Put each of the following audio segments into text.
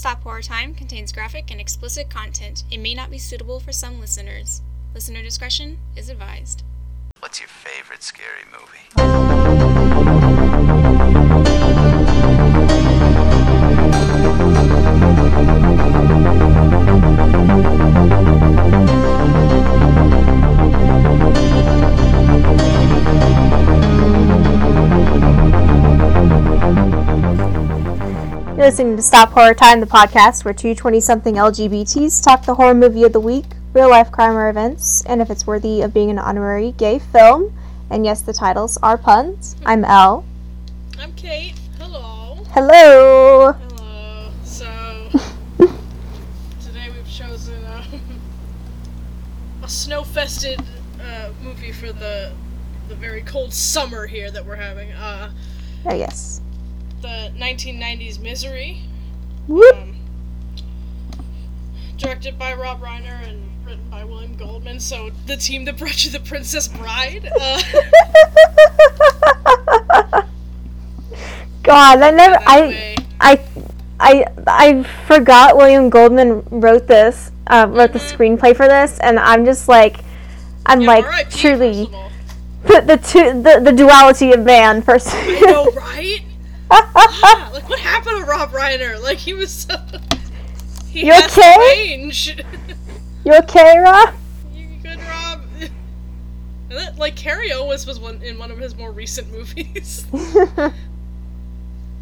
Stop Horror Time contains graphic and explicit content. It may not be suitable for some listeners. Listener discretion is advised. What's your favorite scary movie? Listening to Stop Horror Time, the podcast where two 20 something LGBTs talk the horror movie of the week, real life crime or events, and if it's worthy of being an honorary gay film. And yes, the titles are puns. I'm Elle. I'm Kate. Hello. Hello! Hello. So today we've chosen uh, a snow-fested uh, movie for the the very cold summer here that we're having. Uh, Oh, yes. The 1990s Misery, Whoop! um, directed by Rob Reiner and written by William Goldman. So the team that brought you The Princess Bride. Uh, God, I never. I, way. I, I, I forgot William Goldman wrote this, uh, wrote the Mhm. screenplay for this, and I'm just like, I'm Yeah, like truly first of all. the the two the, the duality of man. First, I know, right? Like what happened to Rob Reiner? Like he was so he You okay? range. you okay, Rob? you good, Rob? And like Cary Elwes was one in one of his more recent movies.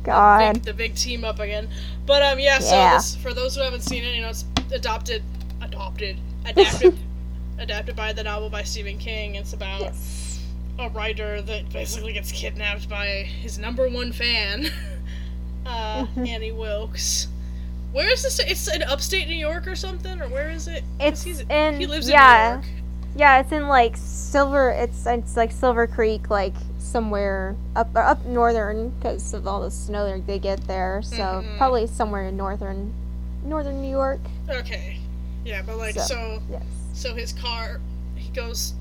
God. big, the big team up again. But um, yeah. So Yeah. this, for those who haven't seen it, you know, it's adopted, adopted, adapted, adapted by the novel by Stephen King. It's about Yes. a writer that basically gets kidnapped by his number one fan, uh. Annie Wilkes. Where is this? It's in upstate New York or something, or where is it? It's he's, in he lives yeah, in New York. yeah. It's in like Silver. It's it's like Silver Creek, like somewhere up up northern because of all the snow they get there. So Mhm. probably somewhere in northern, northern New York. Okay, yeah, but like So- so, Yes. so his car, he goes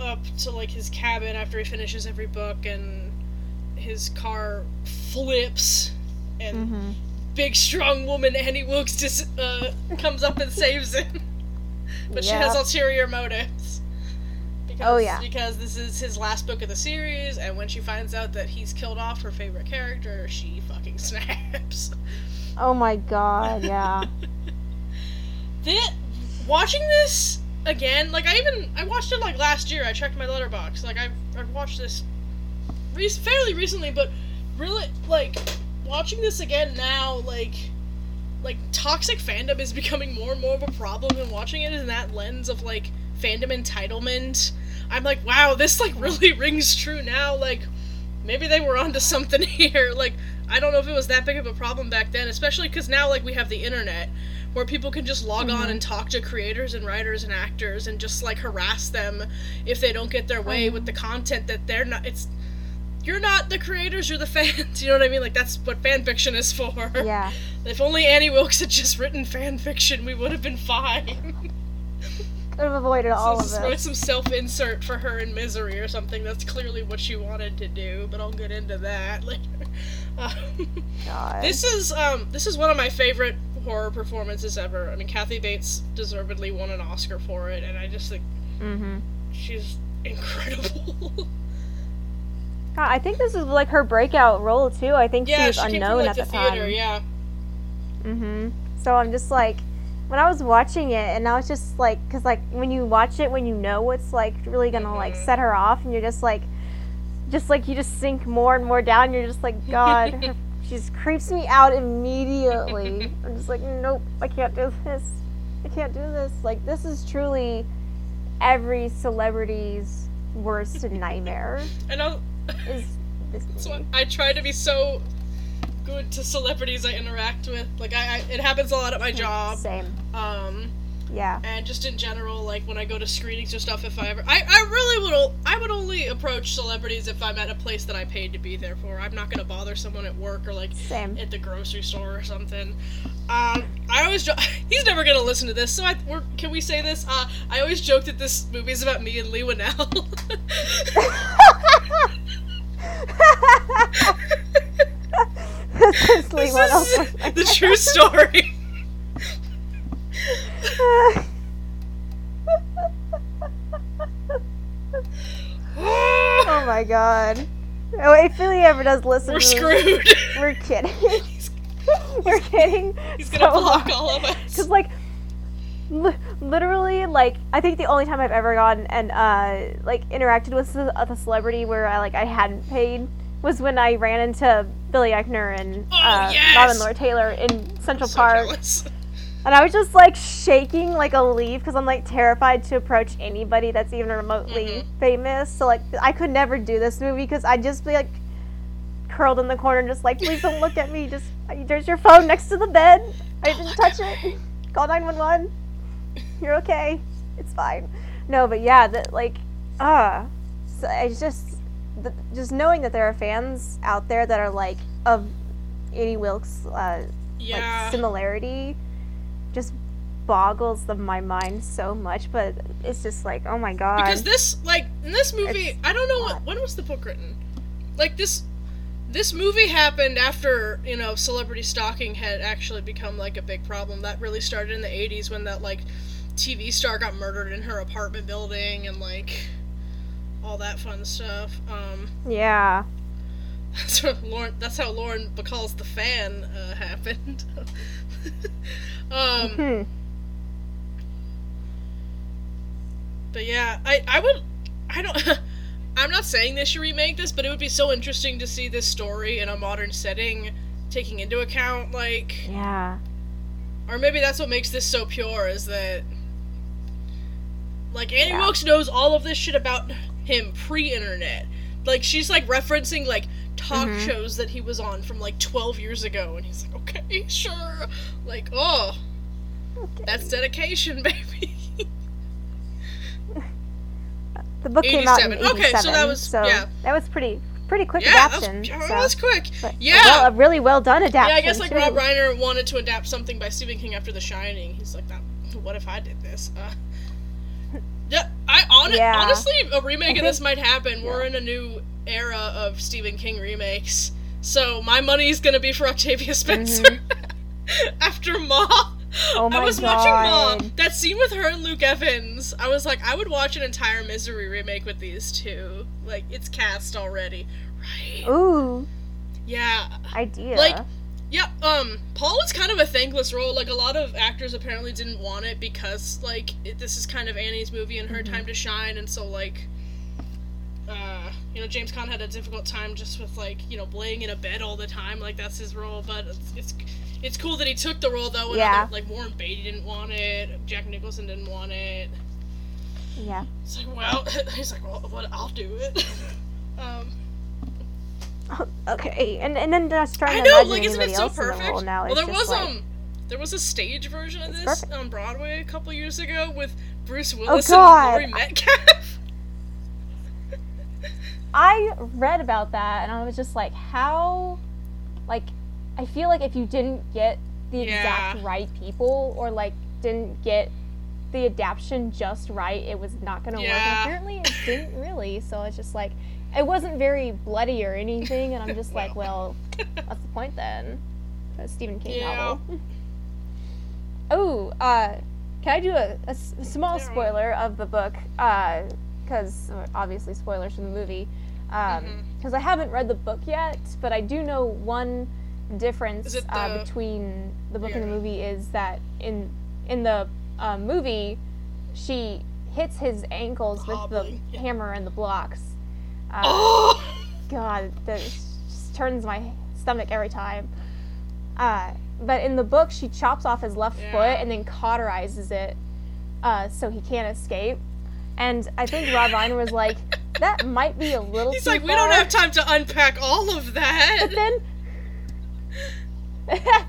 up to like his cabin after he finishes every book, and his car flips, and Mm-hmm. big strong woman Annie Wilkes just uh, comes up and saves him. but she has ulterior motives. Because, Oh, yeah. Because this is his last book of the series, and when she finds out that he's killed off her favorite character, she fucking snaps. Oh my God. Yeah. Watching this again, like I even I watched it like last year. I checked my Letterboxd. Like I've I've watched this re- fairly recently, but really like watching this again now, like like toxic fandom is becoming more and more of a problem, and watching it in that lens of like fandom entitlement. I'm like, wow, this like really rings true now. Like maybe they were onto something here. Like I don't know if it was that big of a problem back then, especially because now like we have the internet where people can just log on Mhm. and talk to creators and writers and actors and just like harass them if they don't get their way Mhm. with the content that they're not it's you're not the creators, you're the fans. You know what I mean? Like that's what fan fiction is for. Yeah. If only Annie Wilkes had just written fan fiction, we would have been fine. Could have avoided all of this. some self-insert for her in misery or something. That's clearly what she wanted to do, but I'll get into that later. Um, God. this is um this is one of my favorite horror performances ever. I mean, Kathy Bates deservedly won an Oscar for it, and I just think Mm-hmm. she's incredible. God, I think this is like her breakout role too. I think she yeah, was she unknown from like at the the theater. time. Yeah, Mm-hmm. So I'm just like, when I was watching it, and I was just like, because like when you watch it, when you know what's like really gonna like Mhm. set her off, and you're just like, just like you just sink more and more down. You're just like, God, she just creeps me out immediately. I'm just like, nope, I can't do this. I can't do this. Like this is truly every celebrity's worst nightmare. I know. Is this. I try to be so good to celebrities I interact with. Like I, I it happens a lot at my job. Same. Um, Yeah. and just in general, like when I go to screenings or stuff, if I ever, I, I really would, o- I would only approach celebrities if I'm at a place that I paid to be there for. I'm not gonna bother someone at work or like Same. at the grocery store or something. Um, I always, jo- he's never gonna listen to this, so I, we're, can we say this? Uh, I always joke that this movie is about me and Leigh Whannell. This is the true story. oh my god. Oh, if Philly ever does listen We're this, screwed. we're kidding. we're kidding. He's gonna block hard. all of us. Because like, li- literally, like I think the only time I've ever gone and uh like interacted with a, a celebrity where I like I hadn't paid was when I ran into Billy Eichner and Oh, uh, yes! Robin Lord Taylor in Central So Park, jealous. and I was just like shaking like a leaf because I'm like terrified to approach anybody that's even remotely Mhm. famous. So like I could never do this movie because I'd just be like curled in the corner, just like please don't look at me. Just there's your phone next to the bed. I didn't touch it. Call nine one one. You're okay. It's fine. No, but yeah, that like, uh, so it's just, the, just knowing that there are fans out there that are like of Annie Wilkes, uh, Yeah. like similarity, just boggles the, my mind so much. But it's just like, oh my god. because this like in this movie It's i don't know what when was the book written like this this movie happened after you know celebrity stalking had actually become like a big problem that really started in the 80s when that like tv star got murdered in her apartment building and like all that fun stuff um yeah. that's what lauren that's how lauren bacall's the fan uh, happened um Hmm. But yeah, I I would I don't I'm not saying they should remake this, but it would be so interesting to see this story in a modern setting taking into account like Yeah. or maybe that's what makes this so pure is that like Annie Yeah. Wilkes knows all of this shit about him pre-internet. Like she's like referencing like talk Mhm. shows that he was on from like 12 years ago and he's like, "Okay, sure." Like, "Oh, Okay. that's dedication, baby." The book came out in 87. Okay, so that was- so yeah. that was pretty pretty quick yeah, that was, adaptation. so. that was quick. but yeah. well, a really well done adaptation. Yeah. I guess like too. Rob Reiner wanted to adapt something by Stephen King after The Shining. He's like, that. What if I did this? Uh, yeah, I hon- Yeah. honestly, a remake of this might happen. We're in a new era of Stephen King remakes, so my money's gonna be for Octavia Spencer. after Ma, Mm-hmm. Oh I was watching Ma. That scene with her and Luke Evans. I was like, I would watch an entire Misery remake with these two. Like, it's cast already, right? Ooh, Yeah. idea. Like, Yeah, um, Paul was kind of a thankless role. Like, a lot of actors apparently didn't want it because, like, it, this is kind of Annie's movie and her time to shine, and so, like, uh, you know, James Caan had a difficult time just with, like, you know, laying in a bed all the time. Like, that's his role, but it's, it's, it's cool that he took the role, though, Yeah. other, like, Warren Beatty didn't want it, Jack Nicholson didn't want it. yeah. It's like, well, he's like, well, what, I'll do it. um, Okay, and and then just trying I to know, imagine like, isn't it so else in the perfect? now. well, there was like, um, there was a stage version of this perfect. on Broadway a couple years ago with Bruce Willis Oh, and Laurie Metcalf. I read about that and I was just like, how, like, I feel like if you didn't get the exact right people or like didn't get the adaptation just right, it was not going to work. And apparently, it didn't really. So it's just like, it wasn't very bloody or anything, and I'm just like, well, what's the point then? A Stephen King Yeah. novel. Oh, uh, can I do a small Yeah. spoiler of the book? Because obviously spoilers from the movie. Because Mhm. I haven't read the book yet, but I do know one difference Is it uh, between the book and the movie is that in in the uh, movie, she hits his ankles with the yeah. hammer and the blocks. Uh, oh, God, that just turns my stomach every time. Uh, but in the book, she chops off his left Yeah. foot and then cauterizes it uh, so he can't escape. And I think Rob Reiner was like, that might be a little too much. he's like, we don't have time to unpack all of that. But then,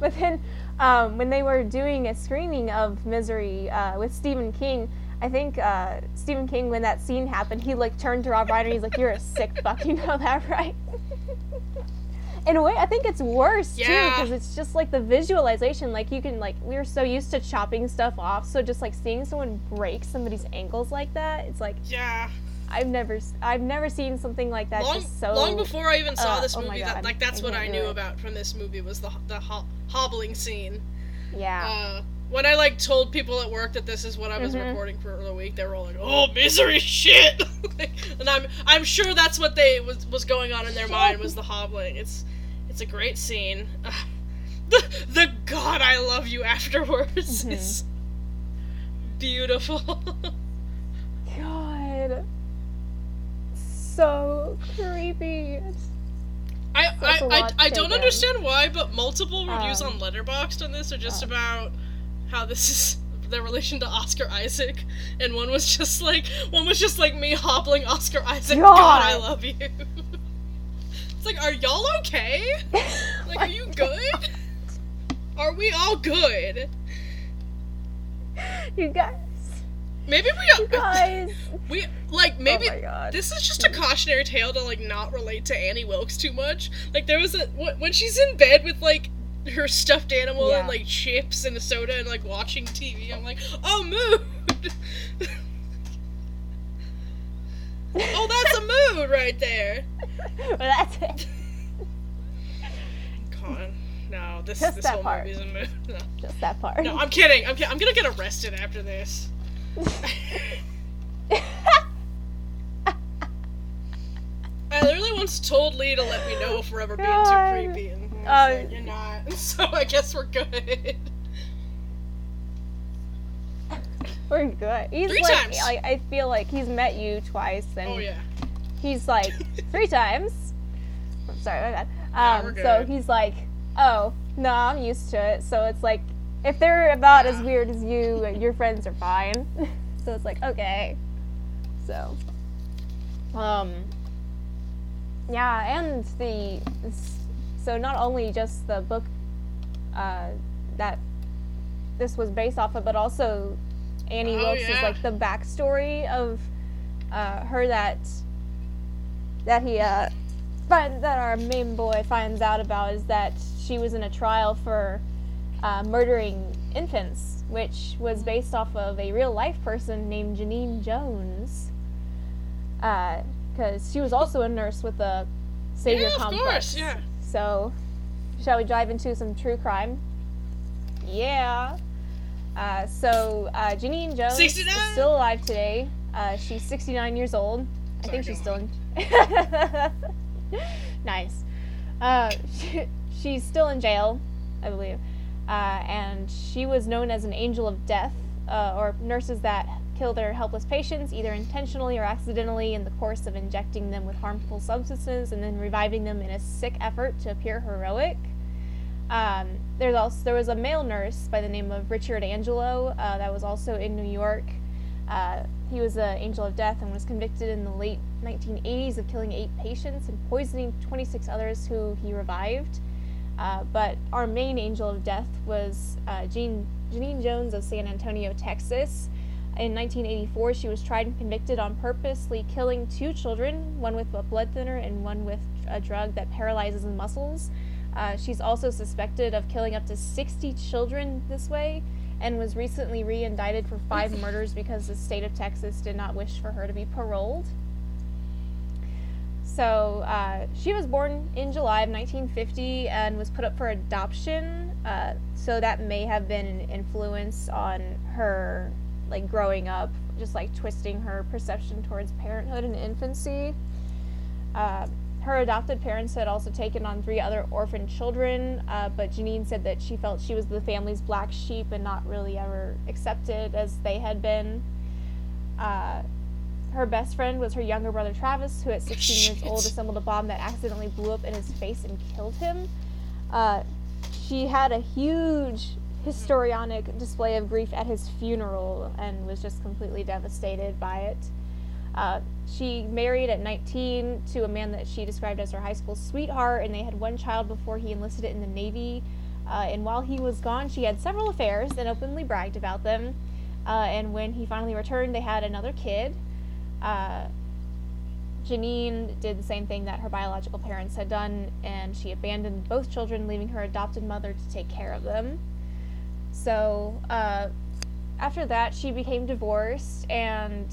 but then, um, when they were doing a screening of Misery uh, with Stephen King, I think uh, Stephen King, when that scene happened, he like turned to Rob Reiner. And he's like, "You're a sick fuck. You know that, right?" In a way, I think it's worse too because it's just like the visualization. Like you can like we are so used to chopping stuff off, so just like seeing someone break somebody's ankles like that, it's like yeah, I've never I've never seen something like that. long, just so long before I even saw uh, this oh movie, that like that's I what I knew about from this movie was the the ho- hobbling scene. yeah. Uh, when I like told people at work that this is what I was Mhm. recording for the week, they were all like, "Oh, misery shit," Like, and I'm I'm sure that's what they was was going on in their mind was the hobbling. It's it's a great scene. the the God I love you afterwards Mhm. is beautiful. God. So creepy. It's- I I, I, I don't understand why, but multiple reviews Um, on Letterboxd on this are just uh. about how this is their relation to Oscar Isaac, and one was just like one was just like me hobbling Oscar Isaac. God, God. I love you. it's like, are y'all okay? Like, are you oh good? Are we all good? you guys. Maybe we. You guys. we like oh maybe oh my god. This is just a cautionary tale to like not relate to Annie Wilkes too much. Like there was a when she's in bed with like her stuffed animal Yeah. and like chips and a soda and like watching TV. I'm like, oh mood. oh, that's a mood right there. well, that's it. Come on, no, this Just this whole part. movie's a mood. No. Just that part. no, I'm kidding. I'm I'm gonna get arrested after this. I literally once told Leigh to let me know if we're ever being God. too creepy, and Uh, like, you're not. So I guess we're good. We're good. He's Three like, times. I, I feel like he's met you twice, and Oh yeah. he's like three times. I'm sorry, my bad. Um, we're so he's like, oh no, I'm used to it. So it's like, if they're about as weird as you, your friends are fine. so it's like okay. So, um, yeah, and the so not only just the book uh, that this was based off of, but also Annie Oh, Wilkes is like the backstory of uh, her that that he uh, find, that our main boy finds out about is that she was in a trial for uh, murdering infants, which was based off of a real life person named Genene Jones. Because she was also a nurse with the Savior yeah, of Complex. course. Yeah. So, shall we dive into some true crime? Yeah. Uh, so, uh, Genene Jones 69? is still alive today. Uh, she's 69 years old. I think she's still in. nice. Uh, she, she's still in jail, I believe. Uh, and she was known as an angel of death, uh, or nurses that kill their helpless patients either intentionally or accidentally in the course of injecting them with harmful substances and then reviving them in a sick effort to appear heroic. Um, there's also there was a male nurse by the name of Richard Angelo uh, that was also in New York. Uh, he was an angel of death and was convicted in the late 1980s of killing eight patients and poisoning 26 others who he revived. Uh, but our main angel of death was uh, Jean, Genene Jones of San Antonio, Texas. In 1984, she was tried and convicted on purposely killing two children, one with a blood thinner and one with a drug that paralyzes the muscles. Uh, she's also suspected of killing up to 60 children this way and was recently re indicted for five murders because the state of Texas did not wish for her to be paroled. So uh, she was born in July of 1950 and was put up for adoption. Uh, so that may have been an influence on her, like growing up, just like twisting her perception towards parenthood and infancy. Uh, her adopted parents had also taken on three other orphan children, uh, but Genene said that she felt she was the family's black sheep and not really ever accepted as they had been. Uh, her best friend was her younger brother Travis, who at 16 years old assembled a bomb that accidentally blew up in his face and killed him. Uh, she had a huge histrionic display of grief at his funeral and was just completely devastated by it. Uh, she married at 19 to a man that she described as her high school sweetheart, and they had one child before he enlisted in the Navy. Uh, and while he was gone, she had several affairs and openly bragged about them. Uh, and when he finally returned, they had another kid. Uh, Genene did the same thing that her biological parents had done, and she abandoned both children, leaving her adopted mother to take care of them. So, uh, after that, she became divorced, and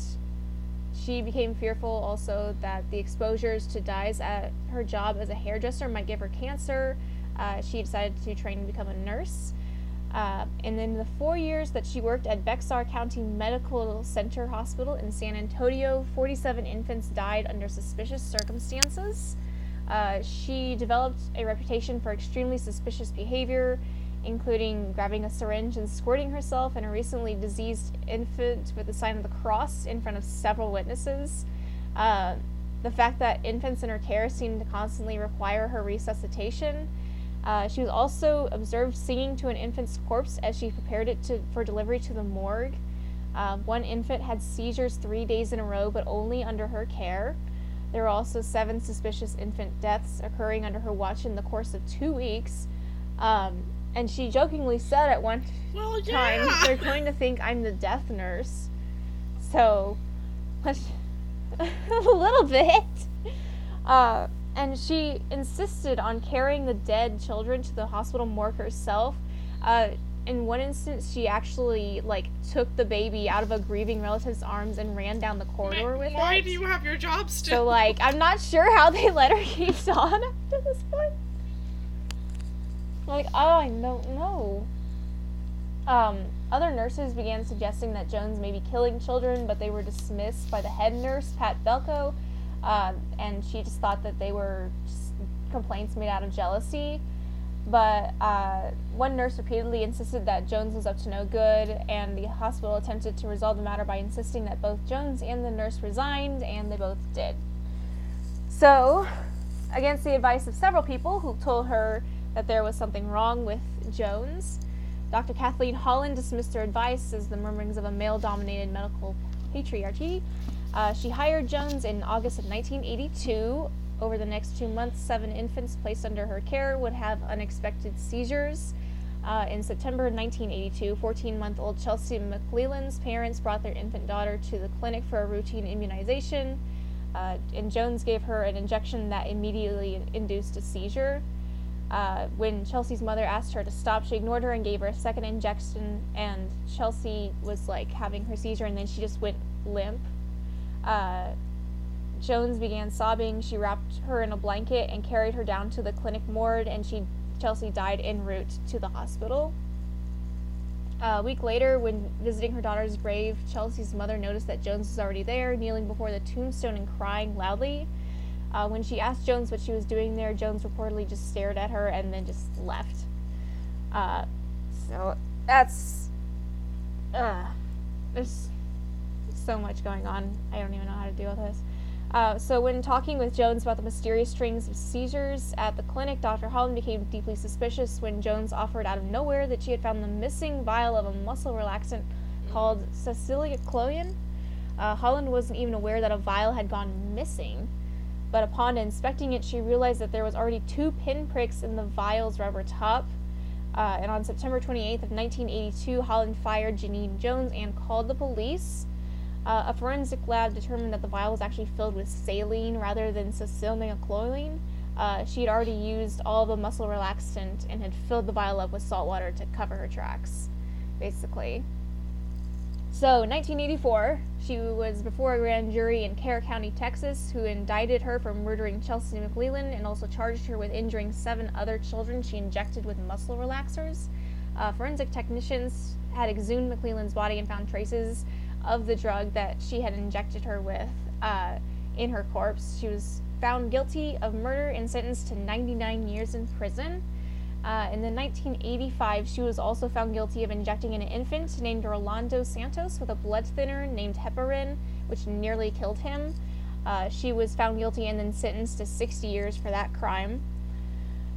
she became fearful also that the exposures to dyes at her job as a hairdresser might give her cancer. Uh, she decided to train to become a nurse. Uh, and in the four years that she worked at Bexar County Medical Center Hospital in San Antonio, 47 infants died under suspicious circumstances. Uh, she developed a reputation for extremely suspicious behavior, including grabbing a syringe and squirting herself and a recently diseased infant with the sign of the cross in front of several witnesses. Uh, the fact that infants in her care seemed to constantly require her resuscitation uh, she was also observed singing to an infant's corpse as she prepared it to, for delivery to the morgue. Uh, one infant had seizures three days in a row, but only under her care. There were also seven suspicious infant deaths occurring under her watch in the course of two weeks. Um, and she jokingly said at one Well, time, they're going to think I'm the death nurse. So, a little bit. Uh, and she insisted on carrying the dead children to the hospital morgue herself. Uh, in one instance, she actually like took the baby out of a grieving relative's arms and ran down the corridor with Why it. Why do you have your job still? So like, I'm not sure how they let her keep on after this point. Like, oh, I don't know. Um, other nurses began suggesting that Jones may be killing children, but they were dismissed by the head nurse, Pat Belko, um, and she just thought that they were complaints made out of jealousy. But uh, one nurse repeatedly insisted that Jones was up to no good, and the hospital attempted to resolve the matter by insisting that both Jones and the nurse resigned, and they both did. So, against the advice of several people who told her that there was something wrong with Jones, Dr. Kathleen Holland dismissed her advice as the murmurings of a male dominated medical patriarchy. Uh, she hired Jones in August of 1982. Over the next two months, seven infants placed under her care would have unexpected seizures. Uh, in September 1982, 14 month old Chelsea McClellan's parents brought their infant daughter to the clinic for a routine immunization, uh, and Jones gave her an injection that immediately induced a seizure. Uh, when Chelsea's mother asked her to stop, she ignored her and gave her a second injection, and Chelsea was like having her seizure, and then she just went limp. Uh, Jones began sobbing. She wrapped her in a blanket and carried her down to the clinic morgue, and she Chelsea died en route to the hospital. a week later, when visiting her daughter's grave, Chelsea's mother noticed that Jones was already there, kneeling before the tombstone and crying loudly. Uh, when she asked Jones what she was doing there, Jones reportedly just stared at her and then just left. Uh, so that's. Uh, there's so much going on. I don't even know how to deal with this. Uh, so, when talking with Jones about the mysterious strings of seizures at the clinic, Dr. Holland became deeply suspicious when Jones offered out of nowhere that she had found the missing vial of a muscle relaxant called succinylcholine. Uh, Holland wasn't even aware that a vial had gone missing, but upon inspecting it, she realized that there was already two pinpricks in the vial's rubber top. Uh, and on September 28th of 1982, Holland fired Genene Jones and called the police. Uh, a forensic lab determined that the vial was actually filled with saline rather than succinylcholine. Uh, she had already used all the muscle relaxant and had filled the vial up with salt water to cover her tracks, basically. So, 1984, she was before a grand jury in Kerr County, Texas, who indicted her for murdering Chelsea McClellan and also charged her with injuring seven other children she injected with muscle relaxers. Uh, forensic technicians had exhumed McClellan's body and found traces of the drug that she had injected her with uh, in her corpse. She was found guilty of murder and sentenced to 99 years in prison. Uh, in the 1985, she was also found guilty of injecting an infant named Rolando Santos with a blood thinner named heparin, which nearly killed him. Uh, she was found guilty and then sentenced to 60 years for that crime.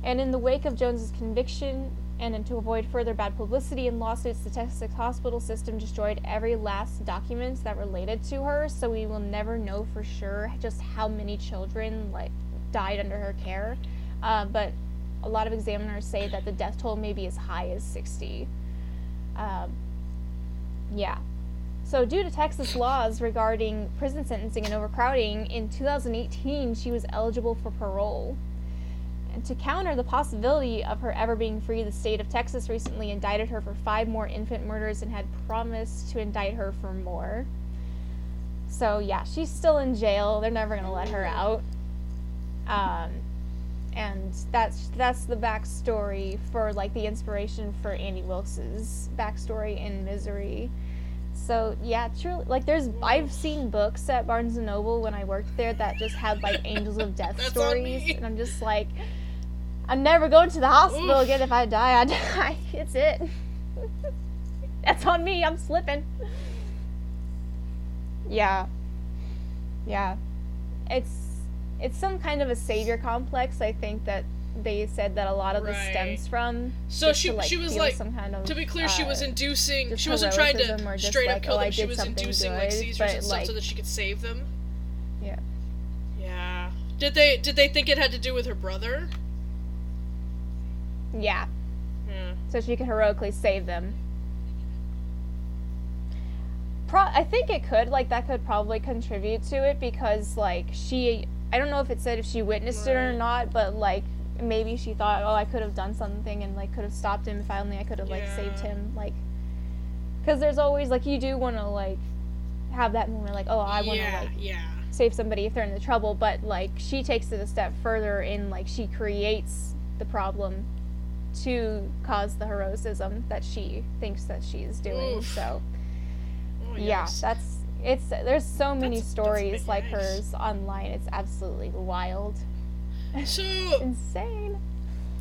And in the wake of Jones's conviction, and to avoid further bad publicity and lawsuits, the Texas hospital system destroyed every last document that related to her. So we will never know for sure just how many children like died under her care. Uh, but a lot of examiners say that the death toll may be as high as 60. Um, yeah. So, due to Texas laws regarding prison sentencing and overcrowding, in 2018 she was eligible for parole. And to counter the possibility of her ever being free, the state of Texas recently indicted her for five more infant murders and had promised to indict her for more. So yeah, she's still in jail. They're never gonna let her out. Um, and that's that's the backstory for like the inspiration for Annie Wilkes's backstory in Misery. So yeah, truly, like there's I've seen books at Barnes and Noble when I worked there that just had like Angels of Death stories, and I'm just like, I'm never going to the hospital Oof. again. If I die, I die. It's it. That's on me. I'm slipping. Yeah. Yeah. It's it's some kind of a savior complex. I think that they said that a lot of this Right. stems from. So she to, she was like some kind of, to be clear, she was uh, inducing. She wasn't trying to straight up kill oh, them. She was inducing like good, seizures but, and stuff so that she could save them. Yeah. Yeah. Did they did they think it had to do with her brother? Yeah. Yeah. so she could heroically save them. Pro- I think it could, like, that could probably contribute to it because, like, she, I don't know if it said if she witnessed it or not, but, like, maybe she thought, oh, I could have done something and, like, could have stopped him if I only I could have, like, saved him. Like, because there's always, like, you do want to, like, have that moment, like, oh, I want to, yeah, like, yeah. save somebody if they're in the trouble, but, like, she takes it a step further in, like, she creates the problem to cause the heroism that she thinks that she is doing. Oof. So Oh, yeah, yes. that's it's there's so many That's- that's stories big like yikes. hers online. It's absolutely wild, so insane.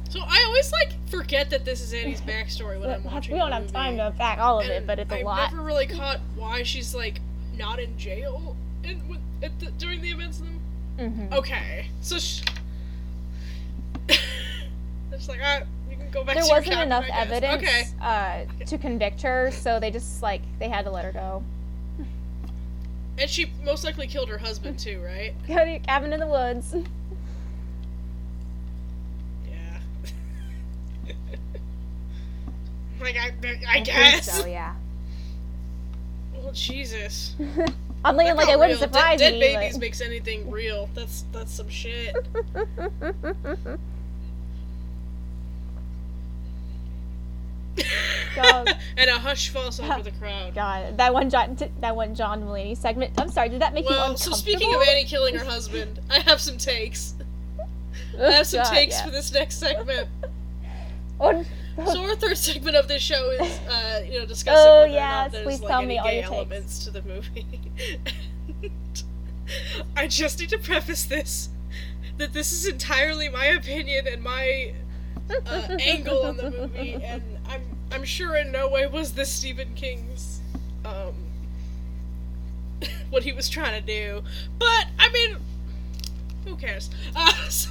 so I always like forget that this is Annie's backstory when I'm watching. we don't have time to pack all of it, but it's a I've lot. never really caught why she's like not in jail in with, at the, during the events of them. Mhm. Okay, so sh- it's like you can go back. There wasn't cabin, enough evidence Okay, uh, to convict her, so they just like they had to let her go. And she most likely killed her husband too, right? Go to your cabin in the woods. Yeah. like I, I think guess. so. Yeah. Well, Jesus. I'm thinking like it wouldn't real. surprise dead, me. Dead babies but- makes anything real. That's that's some shit. God. and a hush falls over the crowd. God, that one John, that one John Mulaney segment. I'm sorry, did that make you Well, uncomfortable? so speaking of Annie killing her husband, I have some takes. I have some God, takes yeah. for this next segment. Oh, So our third segment of this show is, uh, you know, discussing Oh, whether or yes, not there's please like tell any me all gay your takes. elements to the movie. I just need to preface this that this is entirely my opinion and my uh, angle on the movie, and I'm sure in no way was this Stephen King's um what he was trying to do. But I mean, who cares? Uh, so,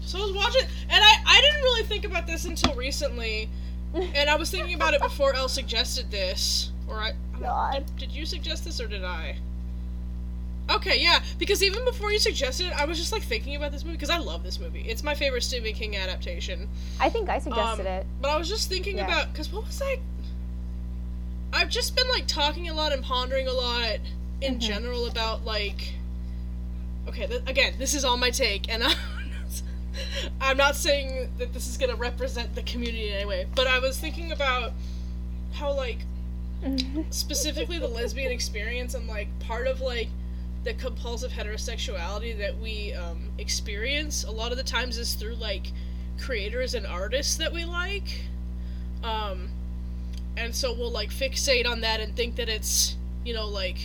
so I was watching, and I I didn't really think about this until recently, and I was thinking about it before Elle suggested this, or I. God. Did you suggest this or did I? Okay, yeah, because even before you suggested it, I was just like thinking about this movie because I love this movie. It's my favorite Stephen King adaptation. I think I suggested Um, it. But I was just thinking Yeah. about because what was I? I've just been like talking a lot and pondering a lot in Mhm. general about like. Okay, th- again, this is all my take, and I'm I'm not saying that this is gonna represent the community in any way, but I was thinking about how like specifically the lesbian experience and like part of like the compulsive heterosexuality that we um, experience a lot of the times is through like creators and artists that we like. Um, and so we'll like fixate on that and think that it's you know like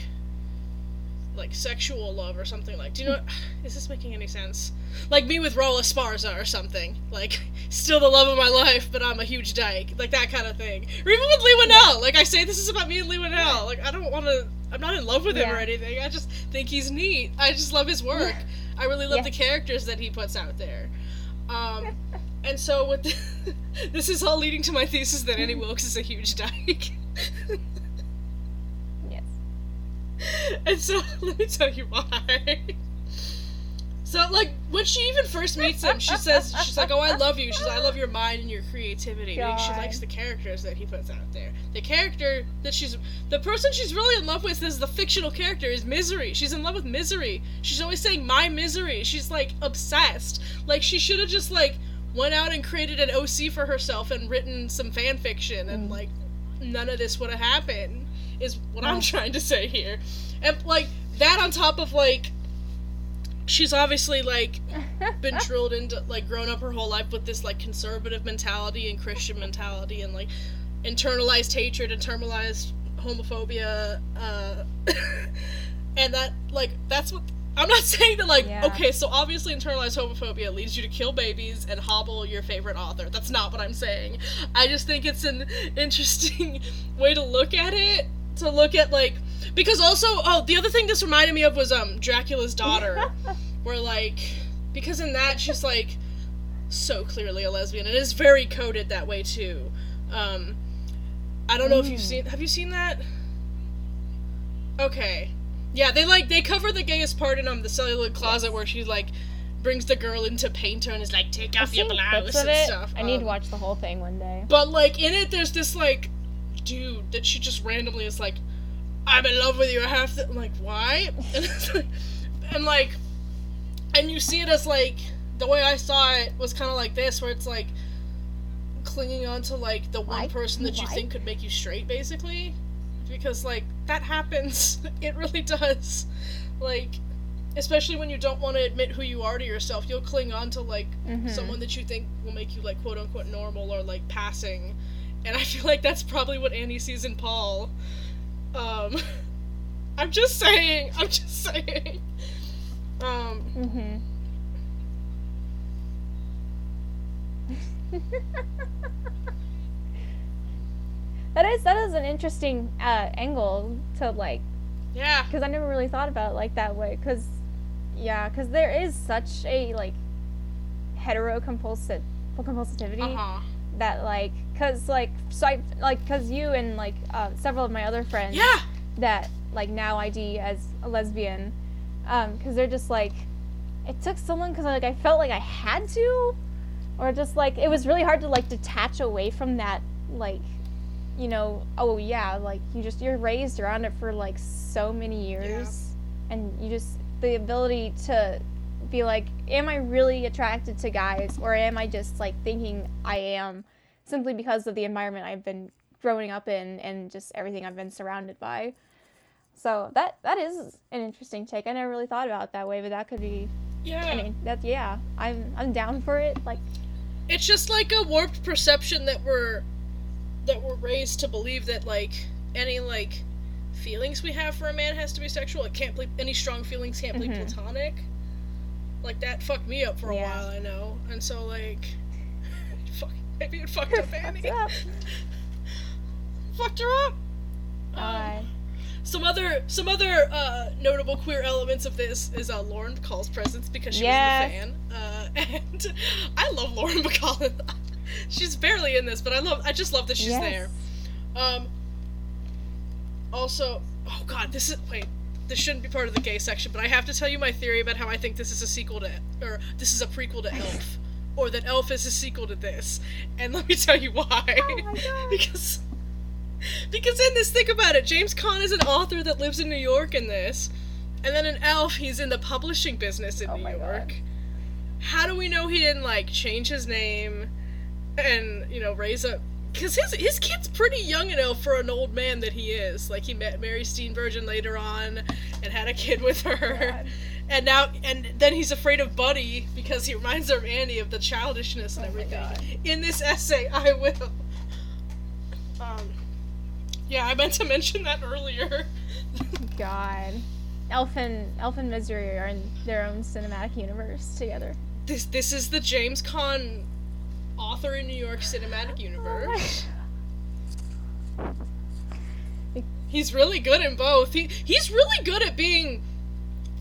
like sexual love or something like do you know is this making any sense? Like me with Raul Esparza or something like still the love of my life but I'm a huge dyke like that kind of thing. Or even with Leigh Whannell like I say this is about me and Leigh Whannell like I don't want to I'm not in love with him or anything. I just think he's neat. I just love his work. I really love Yeah. the characters that he puts out there. Um and so with this is all leading to my thesis that Annie Wilkes is a huge dyke. Yes. and so let me tell you why. So like when she even first meets him, she says she's like, "Oh, I love you." She's like, "I love your mind and your creativity." Like, she likes the characters that he puts out there. The character that she's the person she's really in love with is the fictional character is Misery. She's in love with Misery. She's always saying my misery. She's like obsessed. Like she should have just like went out and created an OC for herself and written some fan fiction and mm. like none of this would have happened is what. I'm trying to say here. And like that on top of like she's obviously like been drilled into like grown up her whole life with this like conservative mentality and Christian mentality and like internalized hatred, and internalized homophobia, uh and that like that's what I'm not saying that like Yeah. okay, so obviously internalized homophobia leads you to kill babies and hobble your favorite author. That's not what I'm saying. I just think it's an interesting way to look at it. To look at like because also oh the other thing this reminded me of was um Dracula's daughter where like because in that she's like so clearly a lesbian and is very coded that way too. Um I don't know if you've Mm. seen have you seen that? Okay. Yeah, they like they cover the gayest part in um the celluloid closet where she like brings the girl into painter and is like take I've off your blouse and it. stuff. I need to Um, watch the whole thing one day. but like in it, there's this like dude that she just randomly is like, "I'm in love with you." I have to. I'm like, why? And like, and like, and you see it as like the way I saw it was kind of like this, where it's like clinging on to like the one Like- person that you like? think could make you straight, basically, because like that happens. it really does. Like. Especially when you don't want to admit who you are to yourself, you'll cling on to like Mhm. someone that you think will make you like quote unquote normal or like passing and i feel like that's probably what annie sees in paul um i'm just saying i'm just saying um Mm-hmm. that is that is an interesting uh, angle to like yeah because I never really thought about it like that way. Because yeah, because there is such a like hetero compulsive compulsivity uh-huh that like because like so I like because you and like uh, several of my other friends yeah. that like now ID as a lesbian, um, because they're just like, it took someone because like I felt like I had to, or just like it was really hard to like detach away from that like, you know, oh yeah, like you just you're raised around it for like so many years, and you just the ability to be like, am I really attracted to guys, or am I just like thinking I am, simply because of the environment I've been growing up in and just everything I've been surrounded by. So that that is an interesting take. I never really thought about it that way, but that could be. yeah I mean, that's yeah. I'm I'm down for it. Like it's just like a warped perception that we're that we're raised to believe that like any like feelings we have for a man has to be sexual it can't be any strong feelings can't be Mhm. platonic like that fucked me up for a Yeah. while i know and so like maybe it fucked up annie up? fucked her up Um, some other some other uh, notable queer elements of this is uh, Lauren Bacall's presence because she Yes. was the fan, uh, and I love Lauren Bacall. she's barely in this, but I love I just love that she's Yes. there. Um, also, oh god, this is wait. This shouldn't be part of the gay section, but I have to tell you my theory about how I think this is a sequel to, or this is a prequel to Elf, or that Elf is a sequel to this. And let me tell you why. Oh because because in this, think about it. James Caan is an author that lives in New York in this, and then in Elf, he's in the publishing business in Oh New my York. God. How do we know he didn't like change his name and you know raise up? Because his his kid's pretty young enough for an old man that he is. Like he met Mary Steenburgen later on and had a kid with her. Oh God. And now, and then he's afraid of Buddy because he reminds her of Andy of the childishness and Oh everything. In this essay, I will. Um, yeah, I meant to mention that earlier. God, Elf and Elf and Misery are in their own cinematic universe together. This this is the James Caan author in New York cinematic universe. He's really good in both. He he's really good at being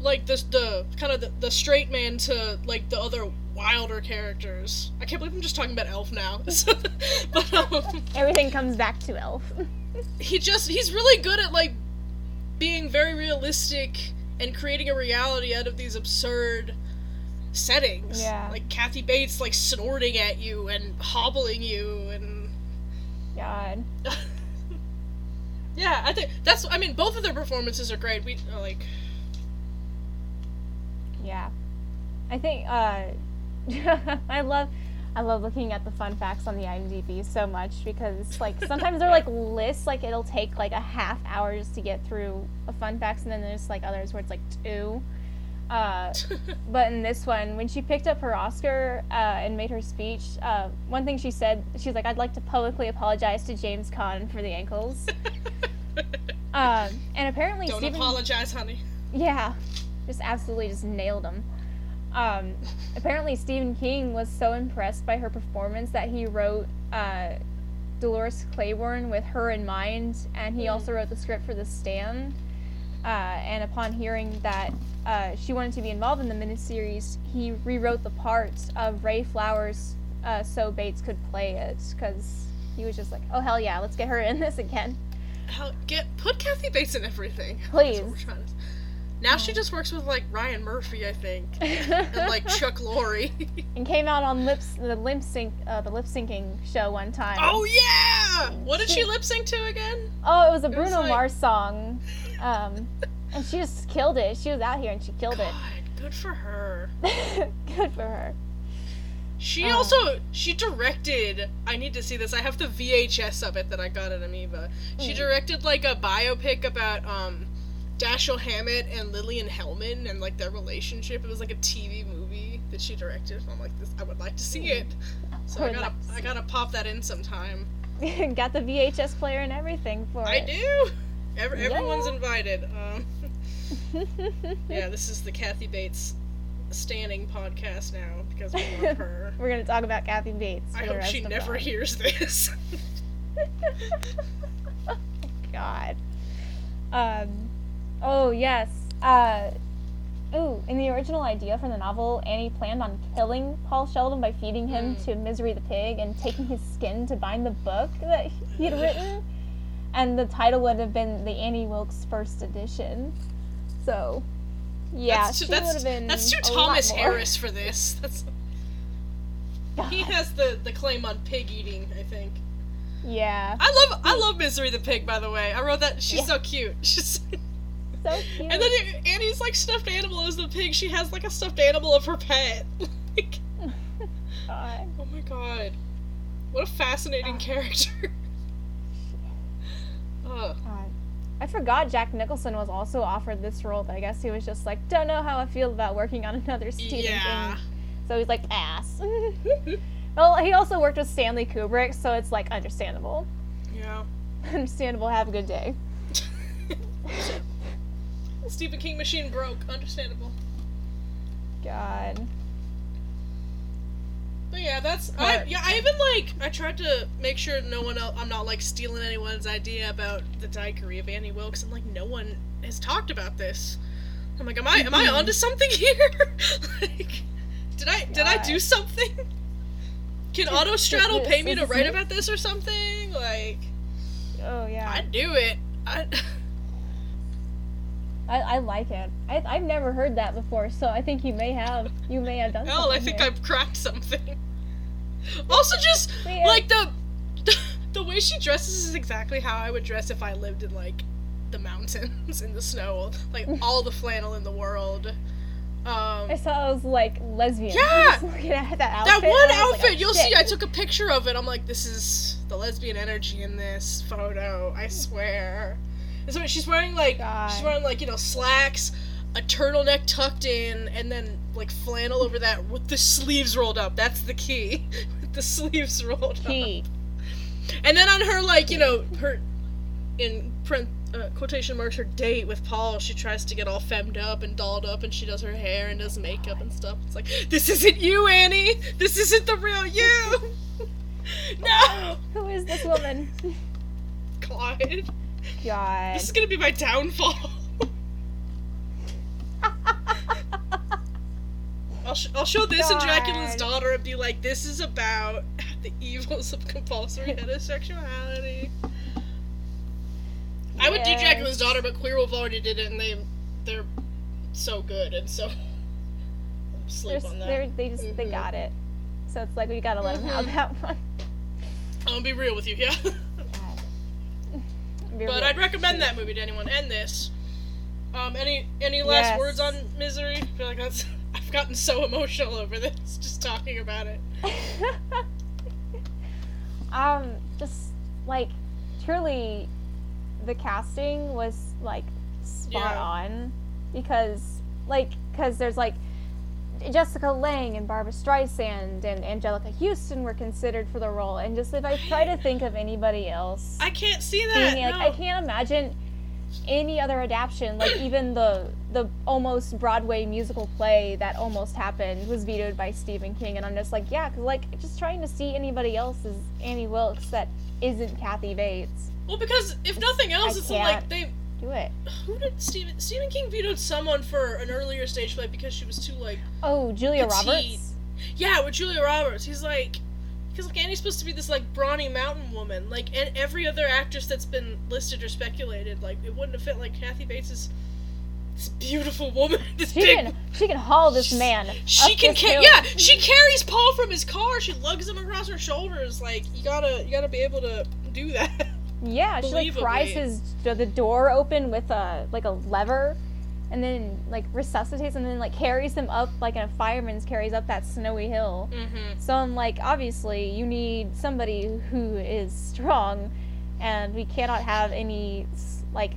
like the the kind of the, the straight man to like the other wilder characters. I can't believe I'm just talking about Elf now. but um, Everything comes back to Elf. he just he's really good at like being very realistic and creating a reality out of these absurd settings. Yeah. Like Kathy Bates like snorting at you and hobbling you and God. yeah, I think that's I mean both of their performances are great. We like Yeah. I think uh I love I love looking at the fun facts on the IMDb so much because like sometimes they're like lists like it'll take like a half hour just to get through a fun facts and then there's like others where it's like two. Uh, but in this one, when she picked up her Oscar uh, and made her speech, uh, one thing she said, she's like, "I'd like to publicly apologize to James Caan for the ankles." um, and apparently, Don't Stephen, apologize, honey. yeah, just absolutely just nailed him. Um, apparently, Stephen King was so impressed by her performance that he wrote uh, Dolores Claiborne with her in mind, and he also wrote the script for The Stand. Uh, and upon hearing that uh, she wanted to be involved in the miniseries, he rewrote the parts of Rae Flowers uh, so Bates could play it because he was just like, "Oh hell yeah, let's get her in this again." Hell, get put Kathy Bates in everything. Please. What we're trying to- Now she just works with like Ryan Murphy, I think, and like Chuck Lorre. and came out on lips the lip sync uh, the lip syncing show one time. oh yeah! What did she She- lip sync to again? Oh, it was a was Bruno like- Mars song. Um, and she just killed it. She was out here and she killed God, good for her. Good for her. She Oh. also she directed. I need to see this. I have the VHS of it that I got at Amoeba. She Mm. directed like a biopic about um Dashiell Hammett and Lillian Hellman and like their relationship. It was like a TV movie that she directed. I'm like, this. I would like to see it. So I I gotta I gotta pop that in sometime. Got the VHS player and everything for I it. do. Every, everyone's invited. Um, yeah, this is the Kathy Bates standing podcast now because we love her. We're gonna talk about Kathy Bates. I hope she never hears this. God. Um. Oh yes. Uh. Ooh, in the original idea for the novel, Annie planned on killing Paul Sheldon by feeding him Mm. to Misery the pig and taking his skin to bind the book that he had written. And the title would have been the Annie Wilkes first edition. So, yeah, that's too, she that's, would have been. that's too Thomas. Harris for this. That's he has the the claim on pig eating. I think. Yeah, I love I love Misery the pig. By the way, I wrote that. She's Yeah. so cute. She's. So cute. And then it- Annie's like stuffed animal is the pig. She has like a stuffed animal of her pet. like, God. oh my god, what a fascinating Ah. character. God. I forgot Jack Nicholson was also offered this role, but I guess he was just like, don't know how I feel about working on another Stephen Yeah. King. So he's like, ass. well, he also worked with Stanley Kubrick, so it's like understandable. Yeah. understandable. Have a good day. Stephen King machine broke. Understandable. God. But yeah, that's I yeah I even like I tried to make sure no one else I'm not like stealing anyone's idea about the diary of Annie Wilkes and like no one has talked about this. I'm like, am I am I onto something here? like, did I did I do something? Can Autostraddle this- pay me to write about this or something? Like, Oh yeah. I'd do it. I I, I like it. I, I've never heard that before, so I think you may have. You may have done. hell, I think here. I've cracked something. Also, just Yeah. like the the way she dresses is exactly how I would dress if I lived in like the mountains in the snow, like all the flannel in the world. Um, I saw it was like lesbian. Yeah! Looking at that outfit. that one was like, outfit, oh, you'll shit. see. I took a picture of it. I'm like, this is the lesbian energy in this photo. I swear. So she's wearing like God. she's wearing like you know slacks, a turtleneck tucked in, and then like flannel over that with the sleeves rolled up. That's the key. with the sleeves rolled up. And then on her like you know her in print uh, quotation marks her date with Paul, she tries to get all femmed up and dolled up, and she does her hair and does makeup and stuff. It's like this isn't you, Annie. This isn't the real you. no, Who is this woman? Clyde. God. This is gonna be my downfall. I'll, sh- I'll show this in Dracula's daughter and be like, this is about the evils of compulsory heterosexuality. I would do Dracula's daughter, but Queer Wolf already did it, and they they're so good, and so sleep on that. they just they Mhm. got it. So it's like we gotta let them have that one. I'll be real with you, yeah. But. I'd recommend that movie to anyone and this. Um, any any last yes. words on Misery? I feel like that's I've gotten so emotional over this just talking about it. um, just like truly, the casting was like spot yeah. on because like because there's like Jessica Lange and Barbra Streisand and Anjelica Huston were considered for the role, and just if I try to think of anybody else, I can't see that. being like no. I can't imagine any other adaptation, like even the the almost Broadway musical play that almost happened was vetoed by Stephen King, and I'm just like, yeah, because like just trying to see anybody else as Annie Wilkes that isn't Kathy Bates. Well, because if nothing else, I it's can't. like they. Do it. Who did Stephen Stephen King vetoed someone for an earlier stage play because she was too like Oh, Julia Petite. Roberts. yeah with Julia Roberts. He's like because like Annie's supposed to be this like brawny mountain woman like and every other actress that's been listed or speculated like it wouldn't have fit like Kathy Bates is this beautiful woman this She big can she can haul this man. she can carry yeah she carries Paul from his car she lugs him across her shoulders like you gotta you gotta be able to do that Yeah, she like pries his the door open with a like a lever, and then like resuscitates and then like carries him up like a fireman's carries up that snowy hill. mm-hmm. So I'm like, obviously, you need somebody who is strong, and we cannot have any like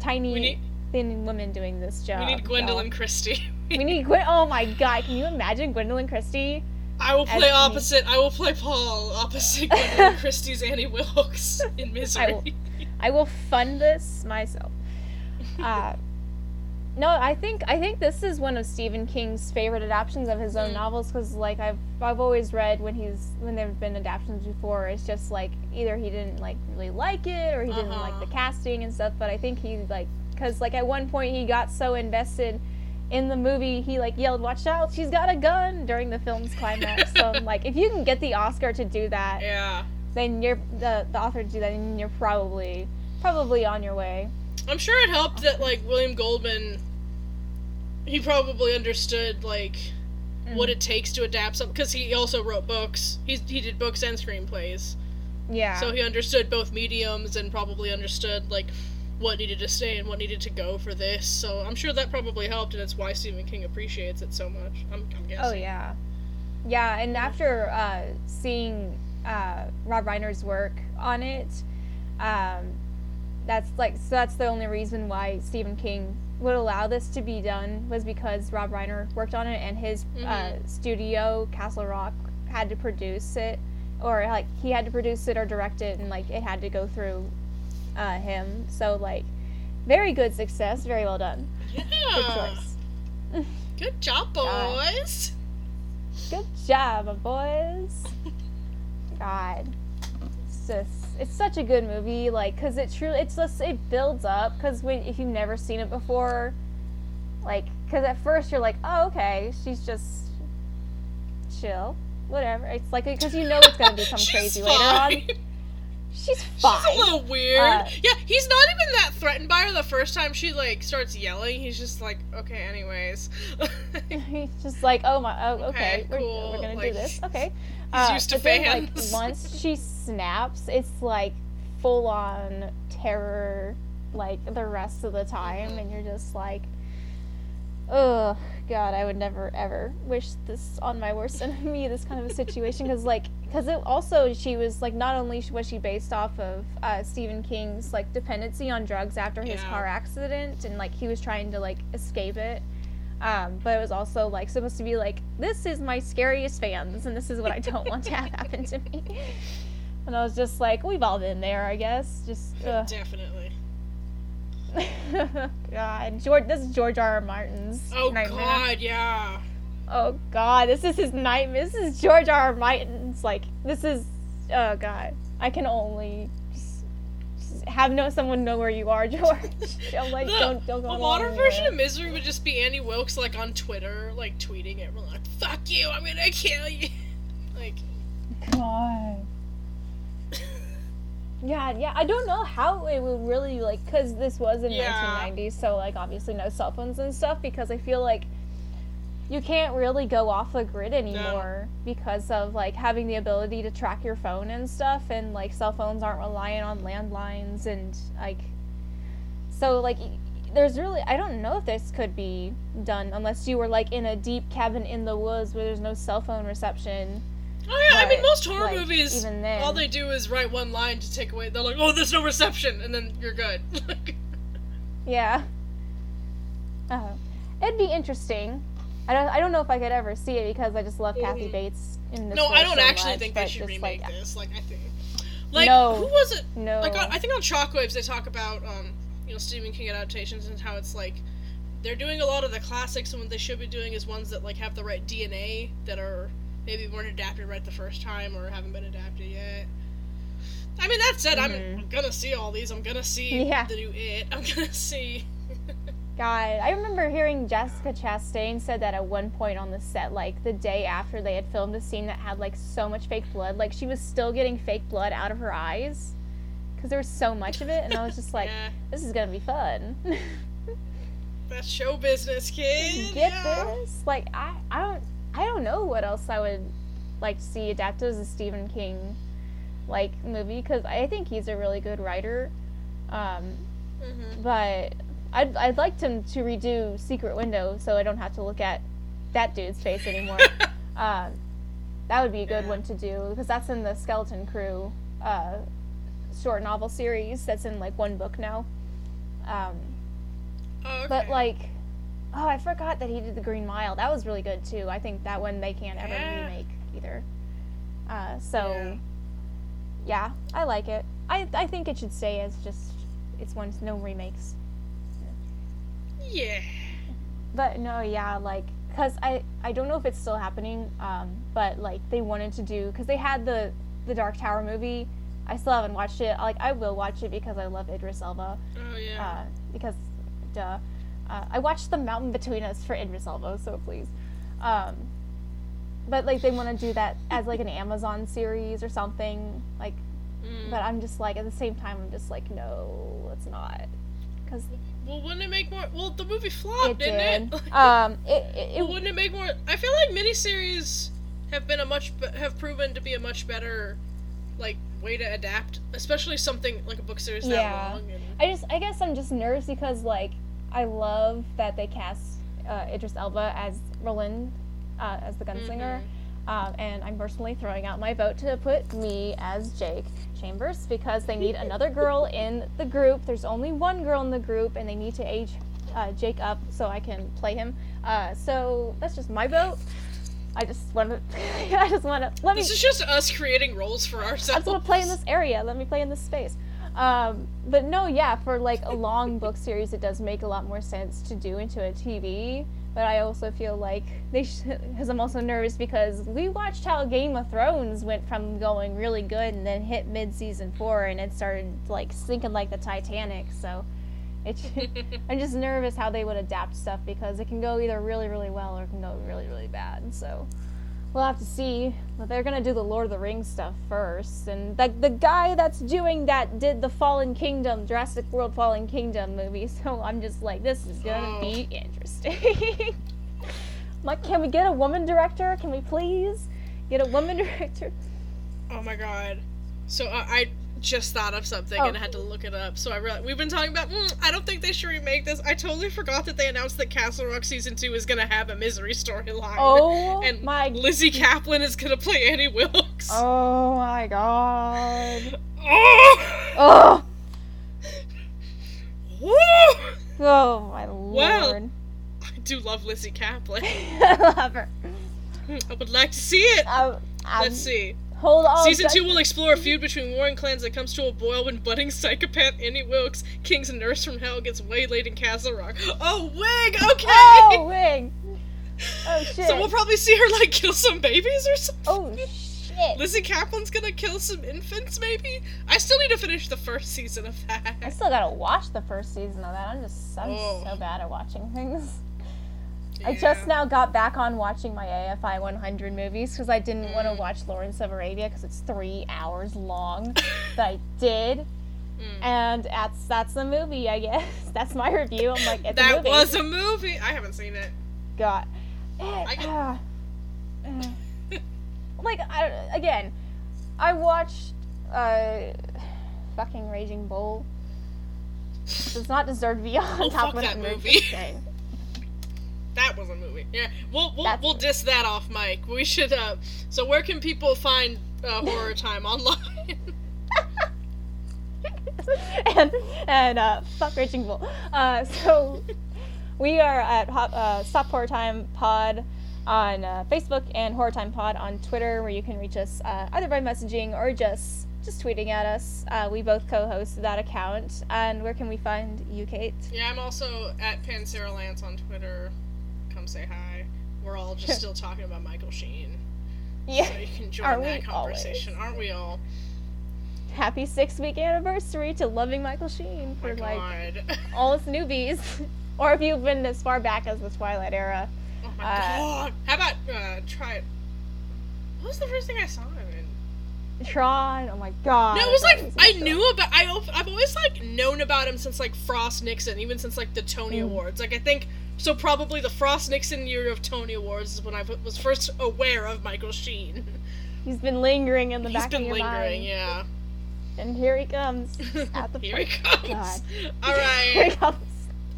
tiny need- thin women doing this job. we need so- Gwendoline Christie We need Gwen. Oh my god! Can you imagine Gwendoline Christie? I will play me. opposite. I will play Paul opposite Gwendoline Christie's Annie Wilkes in Misery. I will- I will fund this myself. Uh, no, I think I think this is one of Stephen King's favorite adaptations of his own Mm. novels because like I've I've always read when he's when there've been adaptations before it's just like either he didn't like really like it or he didn't like Uh-huh. the casting and stuff but I think he like because like at one point he got so invested in the movie he like yelled watch out she's got a gun during the film's climax so I'm like if you can get the Oscar to do that yeah, then you're the the author to do that, and you're probably probably on your way. I'm sure it helped that like William Goldman. He probably understood like what it mm. takes to adapt something because he also wrote books. He he did books and screenplays, Yeah. so he understood both mediums and probably understood like what needed to stay and what needed to go for this. So I'm sure that probably helped, and it's why Stephen King appreciates it so much. I'm, I'm guessing. oh yeah, yeah. And after uh, seeing uh, Rob Reiner's work on it, um, that's like so that's the only reason why Stephen King would allow this to be done was because Rob Reiner worked on it and his uh, Mhm. studio Castle Rock had to produce it or like he had to produce it or direct it and like it had to go through uh, him. So like very good success. Very well done. Good choice. Good job, God. boys. good job my boys. God. It's just it's such a good movie like because it truly it's just it builds up because when if you've never seen it before like because at first you're like oh okay she's just chill whatever. It's like because you know it's gonna become crazy later on fine. she's She's a little weird. Uh, yeah, he's not even that threatened by her the first time she like starts yelling. He's just like, okay, anyways. he's just like oh my oh okay, Okay, we're, cool, we're gonna like, do this okay Uh, he's used to but then, like once she snaps it's like full on terror like the rest of the time and you're just like oh god i would never ever wish this on my worst enemy this kind of a situation because like because it also she was like not only was she based off of uh, stephen king's like dependency on drugs after his Yeah. car accident and like he was trying to like escape it um, but it was also like supposed to be like this is my scariest fans and this is what i don't want to have happen to me and i was just like we've all been there i guess just ugh. Definitely. god george this is george r. R. Martin's Oh nightmare. God, yeah. oh god this is his nightmare. This is george r. R. Martin's like this is oh god. I can only just, just have no someone know where you are george. I'm like The- don't don't go a modern anywhere. version of Misery would just be Annie Wilkes like on Twitter, like tweeting it, We're like "Fuck you, I'm gonna kill you." Like, God. Yeah, yeah. I don't know how it would really like because this was in Yeah. 1990s, so like obviously no cell phones and stuff. Because I feel like you can't really go off the grid anymore because of like having the ability to track your phone and stuff, and like cell phones aren't reliant on landlines and like so like there's really I don't know if this could be done unless you were like in a deep cabin in the woods where there's no cell phone reception. Oh yeah, I mean most horror like, movies, even then- all they do is write one line to take away. They're like, "Oh, there's no reception," and then you're good. Yeah. Uh, it'd be interesting. I don't. I don't know if I could ever see it because I just love Kathy Mhm. Bates in this. no, I don't so actually much, think they should remake like, this. Like I think, like No. who was it? No. Like on, I think on Shockwaves they talk about um, you know Stephen King adaptations and how it's like they're doing a lot of the classics and what they should be doing is ones that like have the right DNA that are maybe weren't adapted right the first time or haven't been adapted yet. I mean that said, I'm, Mhm. I'm gonna see all these. I'm gonna see Yeah. the new It. I'm gonna see. God, I remember hearing Jessica Chastain said that at one point on the set, like the day after they had filmed a scene that had like so much fake blood, like she was still getting fake blood out of her eyes because there was so much of it, and I was just like, yeah, this is gonna be fun. that's show business, kid. Get yeah. this? Like I, I don't, I don't know what else I would like to see adapted as a Stephen King like movie because I think he's a really good writer. Um, Mhm. but I'd, I'd like him to redo Secret Window so I don't have to look at that dude's face anymore. um, that would be a good Yeah. one to do because that's in the Skeleton Crew uh, short novel series that's in like one book now. Um, Oh, okay. but like, oh, I forgot that he did the Green Mile. That was really good too. I think that one they can't ever Yeah. remake either. Uh, so, yeah. I like it. I I think it should stay as just it's one no remakes. yeah. But no, yeah, like because I I don't know if it's still happening. Um, but like they wanted to do because they had the the Dark Tower movie. I still haven't watched it. Like I will watch it because I love Idris Elba. Oh yeah. uh, because, duh. Uh, I watched The Mountain Between Us for Idris Elba, so please. Um, but like they want to do that as like an Amazon series or something. Like, Mm. but I'm just like at the same time I'm just like no, it's not, because well, wouldn't it make more? Well, the movie it flopped, didn't did. it? um, it it, Well, it wouldn't it make more? I feel like miniseries have been a much have proven to be a much better like way to adapt, especially something like a book series that long. And, I just I guess I'm just nervous because like I love that they cast uh, Idris Elba as Roland uh, as the gunslinger, um, and I'm personally throwing out my vote to put me as Jake Chambers because they need another girl in the group. There's only one girl in the group, and they need to age uh, Jake up so I can play him. Uh, so that's just my vote. I just want to. I just want to let me. this is just us creating roles for I ourselves. just want to play in this area. Let me play in this space. Um, but no, yeah, for like a long book series, it does make a lot more sense to do into a TV. But I also feel like they because I'm also nervous because we watched how Game of Thrones went from going really good and then hit mid season four and it started like sinking like the Titanic. So it, I'm just nervous how they would adapt stuff because it can go either really, really well or it can go really, really bad. So we'll have to see. But they're gonna do the Lord of the Rings stuff first, and like the guy that's doing that did the Fallen Kingdom, Jurassic World Fallen Kingdom movie. So I'm just like, this is gonna Oh. be interesting. like, can we get a woman director? Can we please get a woman director? oh my god. So uh, I just thought of something Oh. and I had to look it up. So I realized we've been talking about. Mm, I don't think they should remake this. I totally forgot that they announced that Castle Rock season two is gonna have a misery storyline. Oh and my! Lizzy Caplan is gonna play Annie Wilkes. Oh my God! Oh! Oh! Woo! Oh my Well. lord! I do love Lizzy Caplan. I love her. I would like to see it. Um, Let's see. Hold on. Season two will explore a feud between warring clans that comes to a boil when budding psychopath Annie Wilkes, King's nurse from hell, gets waylaid in Castle Rock. Oh, wig! Okay! Oh, wing. Oh shit. so we'll probably see her like kill some babies or something. Oh shit. Lizzy Caplan's gonna kill some infants, maybe? I still need to finish the first season of that. I still gotta watch the first season of that. I'm just I'm Oh. so bad at watching things. I just now got back on watching my AFI 100 movies because I didn't want to Mm. watch Lawrence of Arabia because it's three hours long. but I did, Mm. and that's that's the movie. I guess that's my review. I'm like, it's a That movie. was a movie. I haven't seen it. God. I get- Ah. Uh. like I, again, I watched uh, fucking Raging Bull. Does not deserve to be on Oh, top of that that movie. That was a movie. Yeah, we'll we'll, That's- we'll diss that off Mike. We should. Uh, so where can people find uh, horror time online? and and uh, fuck Raging Bull. Uh, so we are at Hop, uh, Stop Horror Time Pod on uh, Facebook and Horror Time Pod on Twitter, where you can reach us uh, either by messaging or just just tweeting at us. Uh, we both co-host that account. And where can we find you, Kate? yeah, I'm also at Pansera Lance on Twitter. Come say hi. We're all just still talking about Michael Sheen. Yeah. So you can join Aren't that conversation, aren't we all? Happy six week anniversary to loving Michael Sheen for like all us newbies, or if you've been as far back as the Twilight era. Oh my Uh, god. How about uh, try it? What was the first thing I saw? Tron. Oh my god. No, it was like I cool. knew about. I I've always like known about him since like Frost Nixon, even since like the Tony Mm. Awards. Like I think so. Probably the Frost Nixon year of Tony Awards is when I was first aware of Michael Sheen. He's been lingering in the He's back been of your lingering, yeah. And here he comes. At the Here he comes. God. All Here he comes.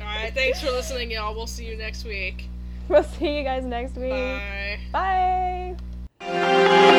all right. Thanks for listening, y'all. We'll see you next week. We'll see you guys next week. Bye. Bye.